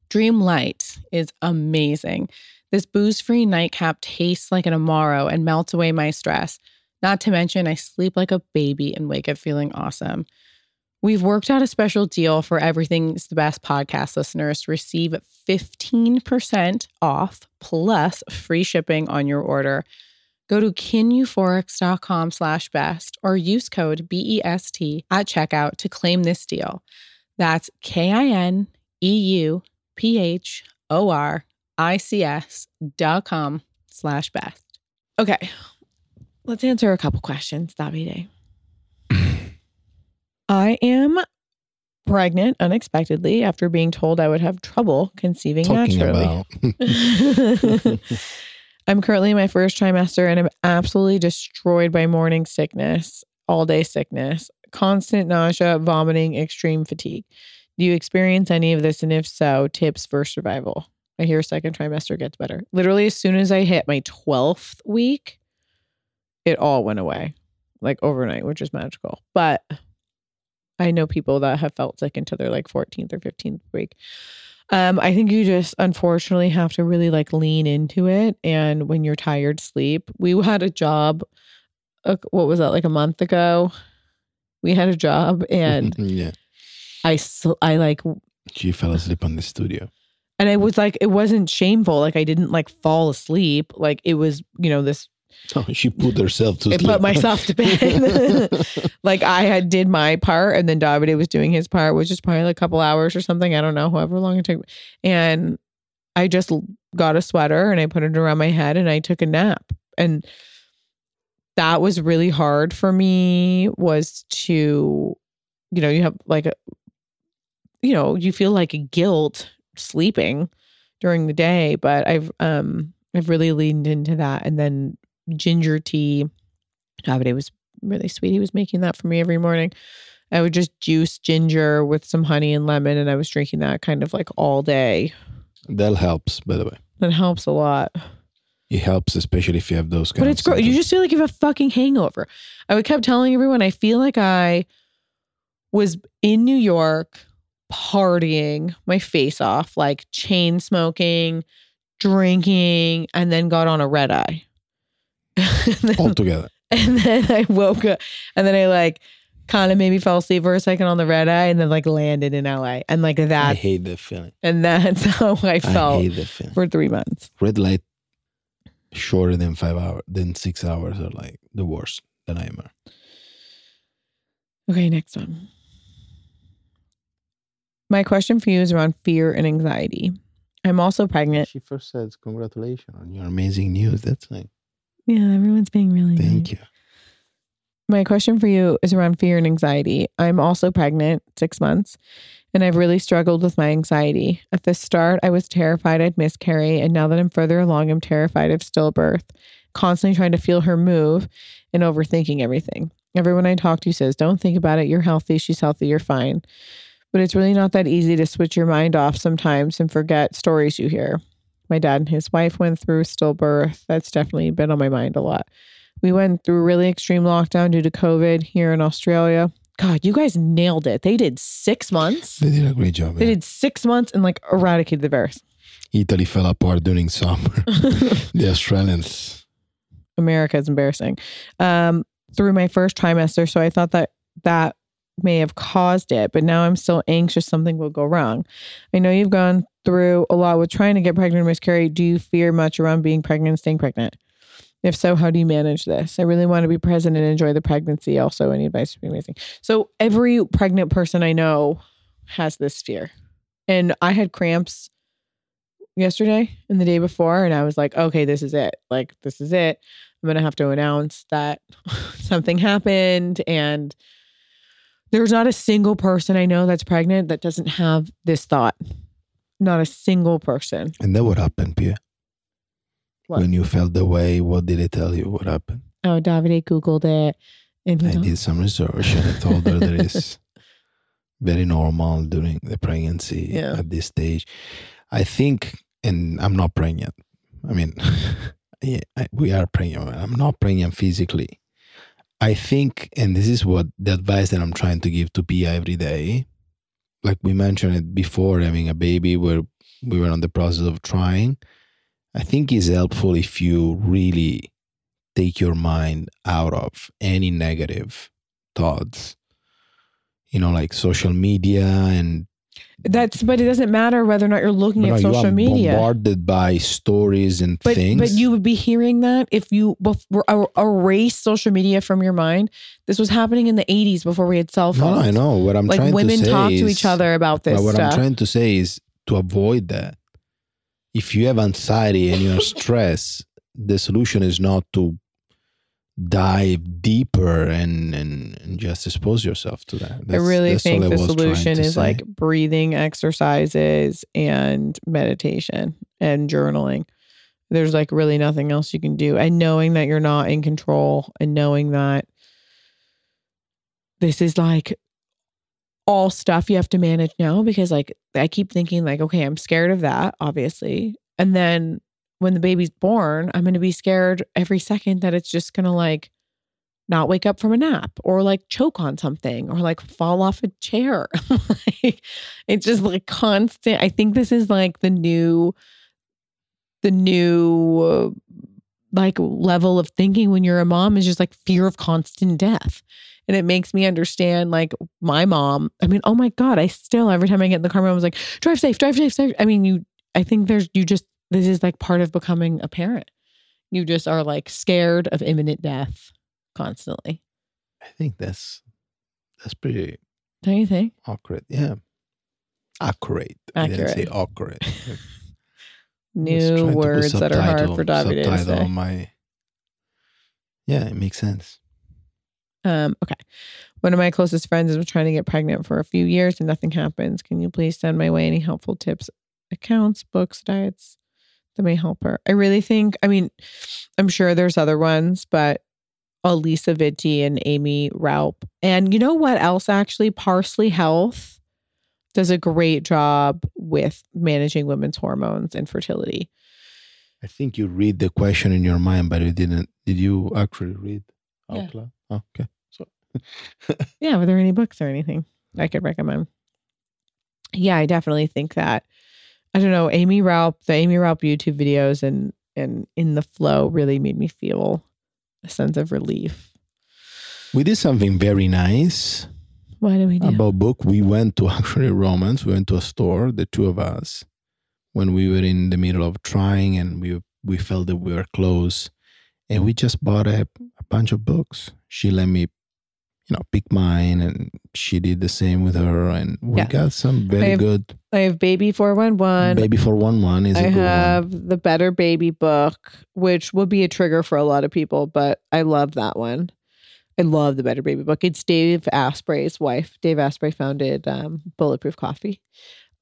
Dream Light is amazing. This booze free nightcap tastes like an Amaro and melts away my stress. Not to mention, I sleep like a baby and wake up feeling awesome. We've worked out a special deal for Everything's the Best podcast listeners to receive 15% off plus free shipping on your order. Go to kineuphorics.com slash best or use code BEST at checkout to claim this deal. That's K-I-N-E-U-P-H-O-R-I-C-S dot com slash best. Okay, let's answer a couple questions, Davide. I am pregnant unexpectedly after being told I would have trouble conceiving Talking naturally. about I'm currently in my first trimester and I'm absolutely destroyed by morning sickness, all day sickness, constant nausea, vomiting, extreme fatigue. Do you experience any of this? And if so, tips for survival. I hear second trimester gets better. Literally, as soon as I hit my 12th week, it all went away like overnight, which is magical. But I know people that have felt sick until their like 14th or 15th week. Um, I think you just unfortunately have to really like lean into it. And when you're tired, sleep. We had a job, uh, what was that, like a month ago? We had a job and yeah. I, sl- I like, She fell asleep on the studio. and it was like, it wasn't shameful. Like I didn't like fall asleep. Like it was, you know, this Oh, she put herself to I sleep. put myself to bed. like I had did my part and then Davide was doing his part, which is probably like a couple hours or something. I don't know, however long it took. And I just got a sweater and I put it around my head and I took a nap. And that was really hard for me was to, you know, you have like a, you know, you feel like a guilt sleeping during the day, but I've um I've really leaned into that. And then ginger tea. Davide was really sweet. He was making that for me every morning. I would just juice ginger with some honey and lemon, and I was drinking that kind of like all day. that helps, by the way. That helps a lot. It helps, especially if you have those kind But it's gross. You just feel like you have a fucking hangover. I would kept telling everyone I feel like I was in New York partying my face off, like chain smoking, drinking, and then got on a red eye. And then- all together. And then I woke up and then I like kind of maybe fell asleep for a second on the red eye and then like landed in LA. And like that. I hate that feeling. and that's how I I felt hate that feeling. for three months. Red light shorter than five hours, than six hours are like the worst, the nightmare. Okay, next one. My question for you is around fear and anxiety. I'm also pregnant. She first says, "Congratulations on your amazing news." That's like, Yeah, everyone's being really thank nice. you. My question for you is around fear and anxiety. I'm also pregnant, six months, and I've really struggled with my anxiety. At the start, I was terrified I'd miscarry, and now that I'm further along, I'm terrified of stillbirth, constantly trying to feel her move and overthinking everything. Everyone I talk to says, Don't think about it. You're healthy. She's healthy. You're fine. But it's really not that easy to switch your mind off sometimes and forget stories you hear. My dad and his wife went through stillbirth. That's definitely been on my mind a lot. We went through a really extreme lockdown due to COVID here in Australia. God, you guys nailed it. They did six months. They did a great job. They yeah. did six months and like eradicated the virus. Italy fell apart during summer. the Australians. America is embarrassing. Um, through my first trimester. So I thought that that may have caused it, but now I'm still anxious something will go wrong. I know you've gone through a lot with trying to get pregnant or miscarry. Do you fear much around being pregnant and staying pregnant? If so, how do you manage this? I really want to be present and enjoy the pregnancy. Also, any advice would be amazing. So, every pregnant person I know has this fear. And I had cramps yesterday and the day before, and I was like, okay, this is it. Like, this is it. I'm going to have to announce that something happened. And there's not a single person I know that's pregnant that doesn't have this thought. Not a single person. And then what happened, Pia? What? When you felt the way, what did it tell you? What happened? Oh, Davide Googled it. And I did some research and I told her that it's very normal during the pregnancy Yeah. at this stage. I think, and I'm not pregnant. I mean, yeah, I, we are pregnant. I'm not pregnant physically. I think, and this is what the advice that I'm trying to give to Pia every day. Like we mentioned it before, having a baby where we were on the process of trying. I think is helpful if you really take your mind out of any negative thoughts. You know, like social media and That's but it doesn't matter whether or not you're looking But at no, social are media. bombarded by stories and But things. but you would be hearing that if you before, er- erase social media from your mind. This was happening in the 80s before we had cell phones. no, I know what I'm like trying women to say. Like women talk to each other about this what stuff. I'm trying to say is to avoid that. If you have anxiety and you're stressed, the solution is not to dive deeper and, and, and just expose yourself to that. I really that's think the solution is say. like breathing exercises and meditation and journaling. There's like really nothing else you can do. And knowing that you're not in control and knowing that this is like all stuff you have to manage now because like I keep thinking like okay, I'm scared of that obviously. And then when the baby's born, I'm going to be scared every second that it's just going to like not wake up from a nap or like choke on something or like fall off a chair. like, it's just like constant. I think this is like the new, the new like level of thinking when you're a mom is just like fear of constant death. And it makes me understand like my mom. I mean, oh my God, I still, every time I get in the car, I was like, drive safe, drive safe, safe. I mean, you, I think there's, you just, this is like part of becoming a parent. You just are like scared of imminent death constantly. I think that's that's pretty Don't you think? accurate. Yeah. Accurate. I didn't say Accurate. accurate. New trying to put words that are hard for Davide to say. on my Yeah, it makes sense. Um, okay. One of my closest friends has been trying to get pregnant for a few years and nothing happens. Can you please send my way any helpful tips, accounts, books, diets that may help her? I really think, I mean, I'm sure there's other ones, but Alisa Vitti and Aimee Raupp. And you know what else actually? Parsley Health does a great job with managing women's hormones and fertility. I think you read the question in your mind, but you didn't. Did you actually read out Yeah. loud? Oh, okay. So, Yeah, were there any books or anything I could recommend? Yeah, I definitely think that. I don't know, Aimee Raupp, the Aimee Raupp YouTube videos and and in the FLO really made me feel a sense of relief. we did something very nice Why do we do? about book. We went to actually Vroman's. We went to a store, the two of us, when we were in the middle of trying, and we we felt that we were close, and we just bought a, a bunch of books. She let me, you know, pick mine, and she did the same with her, and we Yeah. got some very have good. I have Baby 411. Baby for one one is a I good one. I have the Better Baby book, which will be a trigger for a lot of people, but I love that one. I love the Better Baby book. It's Dave Asprey's wife. Dave Asprey founded um, Bulletproof Coffee.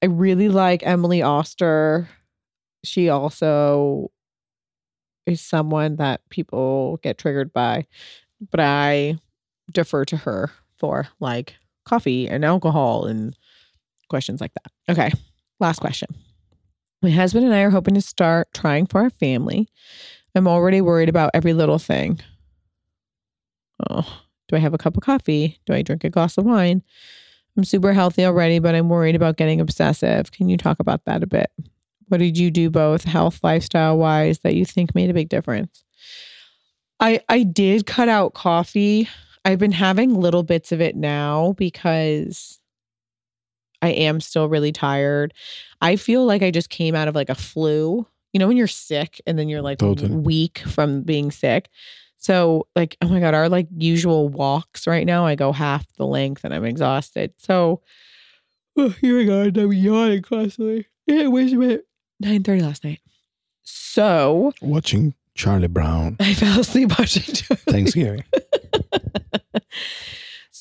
I really like Emily Oster. She also is someone that people get triggered by, but I defer to her for like coffee and alcohol and questions like that. Okay, last question. My husband and I are hoping to start trying for our family. I'm already worried about every little thing. Oh, do I have a cup of coffee? Do I drink a glass of wine? I'm super healthy already, but I'm worried about getting obsessive. Can you talk about that a bit? What did you do both health, lifestyle wise that you think made a big difference? I I did cut out coffee. I've been having little bits of it now because I am still really tired. I feel like I just came out of like a flu. You know, when you're sick and then you're like Totally. weak from being sick. So, like, oh my God, our like usual walks right now, I go half the length and I'm exhausted. So, oh, here we go. I'm yawning constantly. Yeah, wait a minute. 9 30 last night. So, Watching Charlie Brown I fell asleep watching Thanksgiving.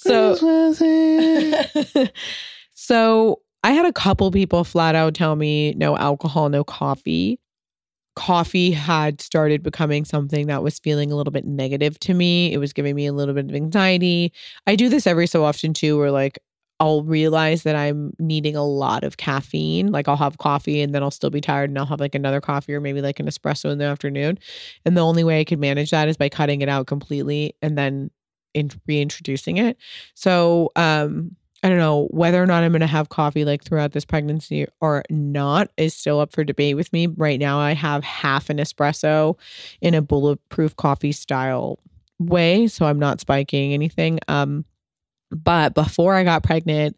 So, so I had a couple people flat out tell me no alcohol, no coffee. Coffee had started becoming something that was feeling a little bit negative to me. It was giving me a little bit of anxiety. I do this every so often too, where like I'll realize that I'm needing a lot of caffeine. Like I'll have coffee and then I'll still be tired and I'll have like another coffee or maybe like an espresso in the afternoon. And the only way I could manage that is by cutting it out completely and then in reintroducing it. So um I don't know whether or not I'm going to have coffee like throughout this pregnancy or not is still up for debate with me. Right now I have half an espresso in a bulletproof coffee style way, so I'm not spiking anything. Um but before I got pregnant,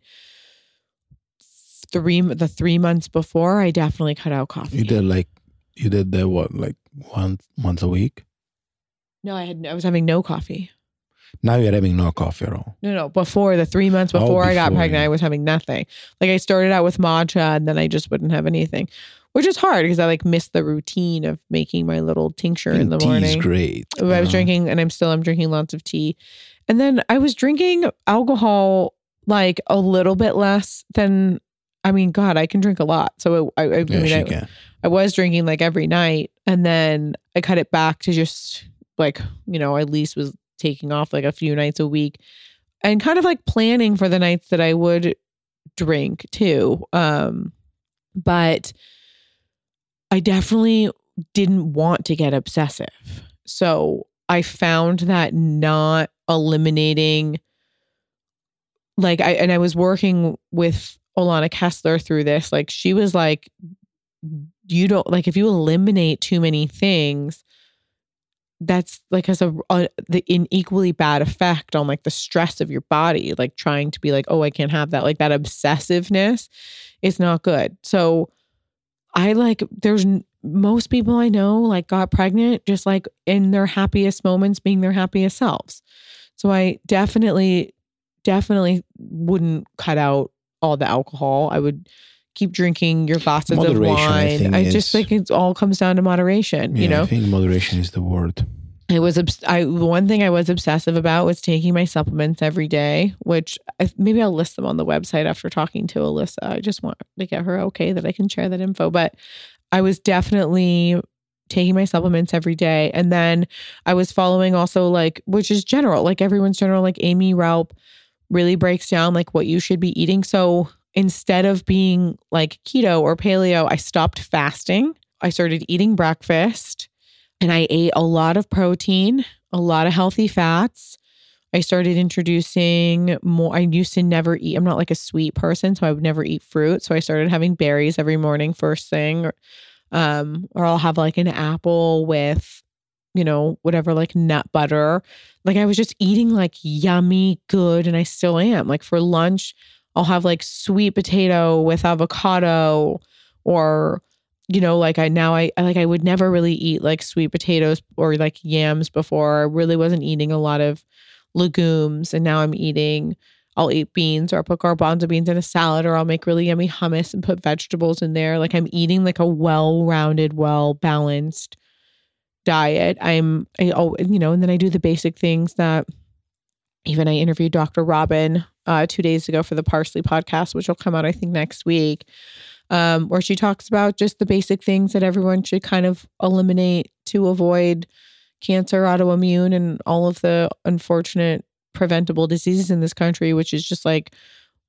three the three months before, I definitely cut out coffee. You did like you did that what like once once a week. No, I had I was having no coffee. Now you're having no coffee at all. No, no, before the three months Oh, before, I got pregnant, yeah. I was having nothing. Like I started out with matcha and then I just wouldn't have anything, which is hard because I like missed the routine of making my little tincture I in the tea is morning. great. I was know? drinking and I'm still I'm drinking lots of tea. And then I was drinking alcohol like a little bit less than I mean, God, I can drink a lot. So I, I, I, Yeah, mean, I. I was drinking like every night and then I cut it back to just like, you know, at least was taking off like a few nights a week and kind of like planning for the nights that I would drink too. Um but I definitely didn't want to get obsessive. So I found that not eliminating like I and I was working with Olana Kessler through this. Like she was like, you don't like if you eliminate too many things, that's like has a, a the an equally bad effect on like the stress of your body. Like trying to be like, oh, I can't have that. Like that obsessiveness is not good. So I like there's most people I know like got pregnant just like in their happiest moments being their happiest selves. So I definitely definitely wouldn't cut out all the alcohol. I would keep drinking your glasses of Moderation, I wine. I, just is- think it all comes down to moderation, you know. I think moderation is the word. I was I one thing I was obsessive about was taking my supplements every day, which I, maybe I'll list them on the website after talking to Alisa. I just want to get her okay that I can share that info, but I was definitely taking my supplements every day and then I was following also like which is general, like everyone's general like Aimee Raupp really breaks down like what you should be eating. So instead of being like keto or paleo, I stopped fasting. I started eating breakfast and I ate a lot of protein, a lot of healthy fats. I started introducing more. I used to never eat, I'm not like a sweet person, so I would never eat fruit. So I started having berries every morning, first thing. Or, um, or I'll have like an apple with, you know, whatever, like nut butter. Like I was just eating like yummy, good, and I still am. Like for lunch, I'll have like sweet potato with avocado or you know like i now i like i would never really eat like sweet potatoes or like yams before i really wasn't eating a lot of legumes and now i'm eating i'll eat beans or i'll put garbanzo beans in a salad or i'll make really yummy hummus and put vegetables in there. Like i'm eating like a well-rounded well balanced diet. I'm i oh you know and then i do the basic things that even i interviewed dr robin uh, two days ago for the parsley podcast which will come out i think next week um, where she talks about just the basic things that everyone should kind of eliminate to avoid cancer, autoimmune, and all of the unfortunate preventable diseases in this country, which is just like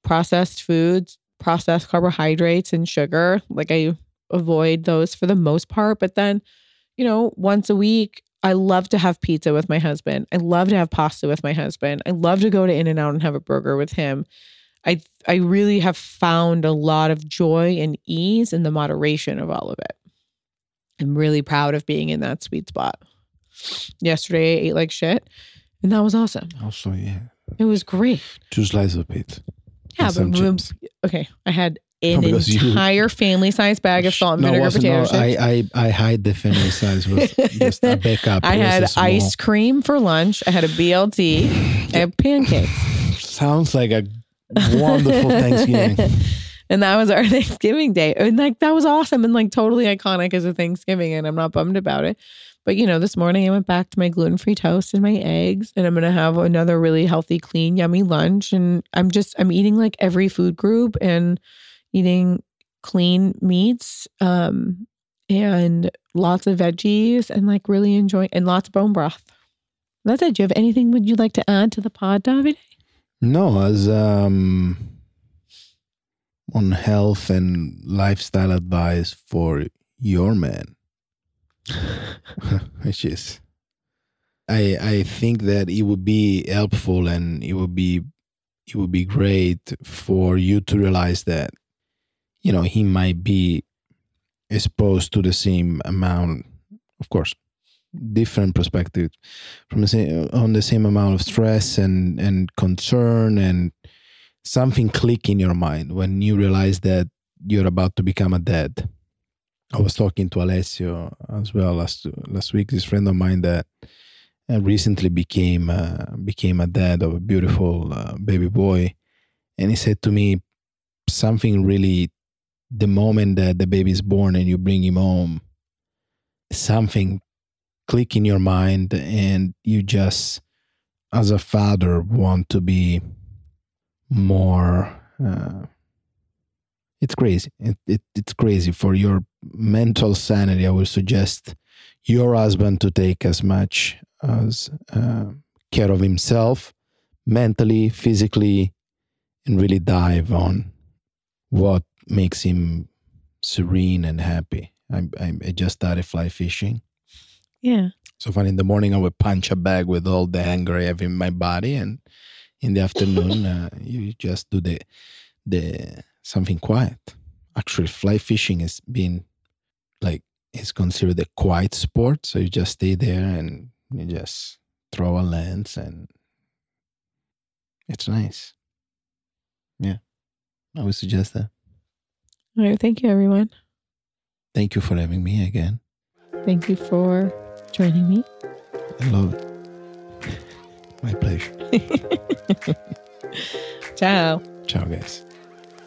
processed foods, processed carbohydrates, and sugar. Like I avoid those for the most part. But then, you know, once a week, I love to have pizza with my husband. I love to have pasta with my husband. I love to go to In and Out and have a burger with him. I I really have found a lot of joy and ease in the moderation of all of it. I'm really proud of being in that sweet spot. Yesterday I ate like shit. And that was awesome. Also, yeah, It was great. two slices of pizza. Yeah, but okay, I had an No, because you- entire family size bag of salt and vinegar potato no, chips. I, I I hide the family size was just a backup. I had ice cream for lunch. I had a BLT. I had pancakes. Sounds like a wonderful Thanksgiving. And that was our Thanksgiving day. And like that was awesome and like totally iconic as a Thanksgiving. And I'm not bummed about it. But you know, this morning I went back to my gluten-free toast and my eggs. And I'm gonna have another really healthy, clean, yummy lunch. And I'm just I'm eating like every food group and eating clean meats. Um and lots of veggies and like really enjoying and lots of bone broth. That's it. Do you have anything would you like to add to the pod, David? No, as um on health and lifestyle advice for your man, which is, I I think that it would be helpful and it would be it would be great for you to realize that you know he might be exposed to the same amount, of course, different perspective from the same on the same amount of stress and and concern and something click in your mind when you realize that you're about to become a dad. I was talking to Alessio as well last last week. This friend of mine that uh, recently became uh, became a dad of a beautiful uh, baby boy, and he said to me something really. The moment that the baby is born and you bring him home, something click in your mind and you just as a father want to be more uh, it's crazy. It, it, it's crazy for your mental sanity i would suggest your husband to take as much as uh, care of himself mentally physically and really dive on what makes him serene and happy. I, I, I just started fly fishing. Yeah. so fun. In the morning, I would punch a bag with all the anger I have in my body, and in the afternoon, uh, you just do the the something quiet. Actually, fly fishing has been like is considered a quiet sport. So you just stay there and you just throw a lens, and it's nice. Yeah, I would suggest that. All right. Thank you, everyone. Thank you for having me again. Thank you for joining me. I love it. My pleasure. Ciao. Ciao, guys.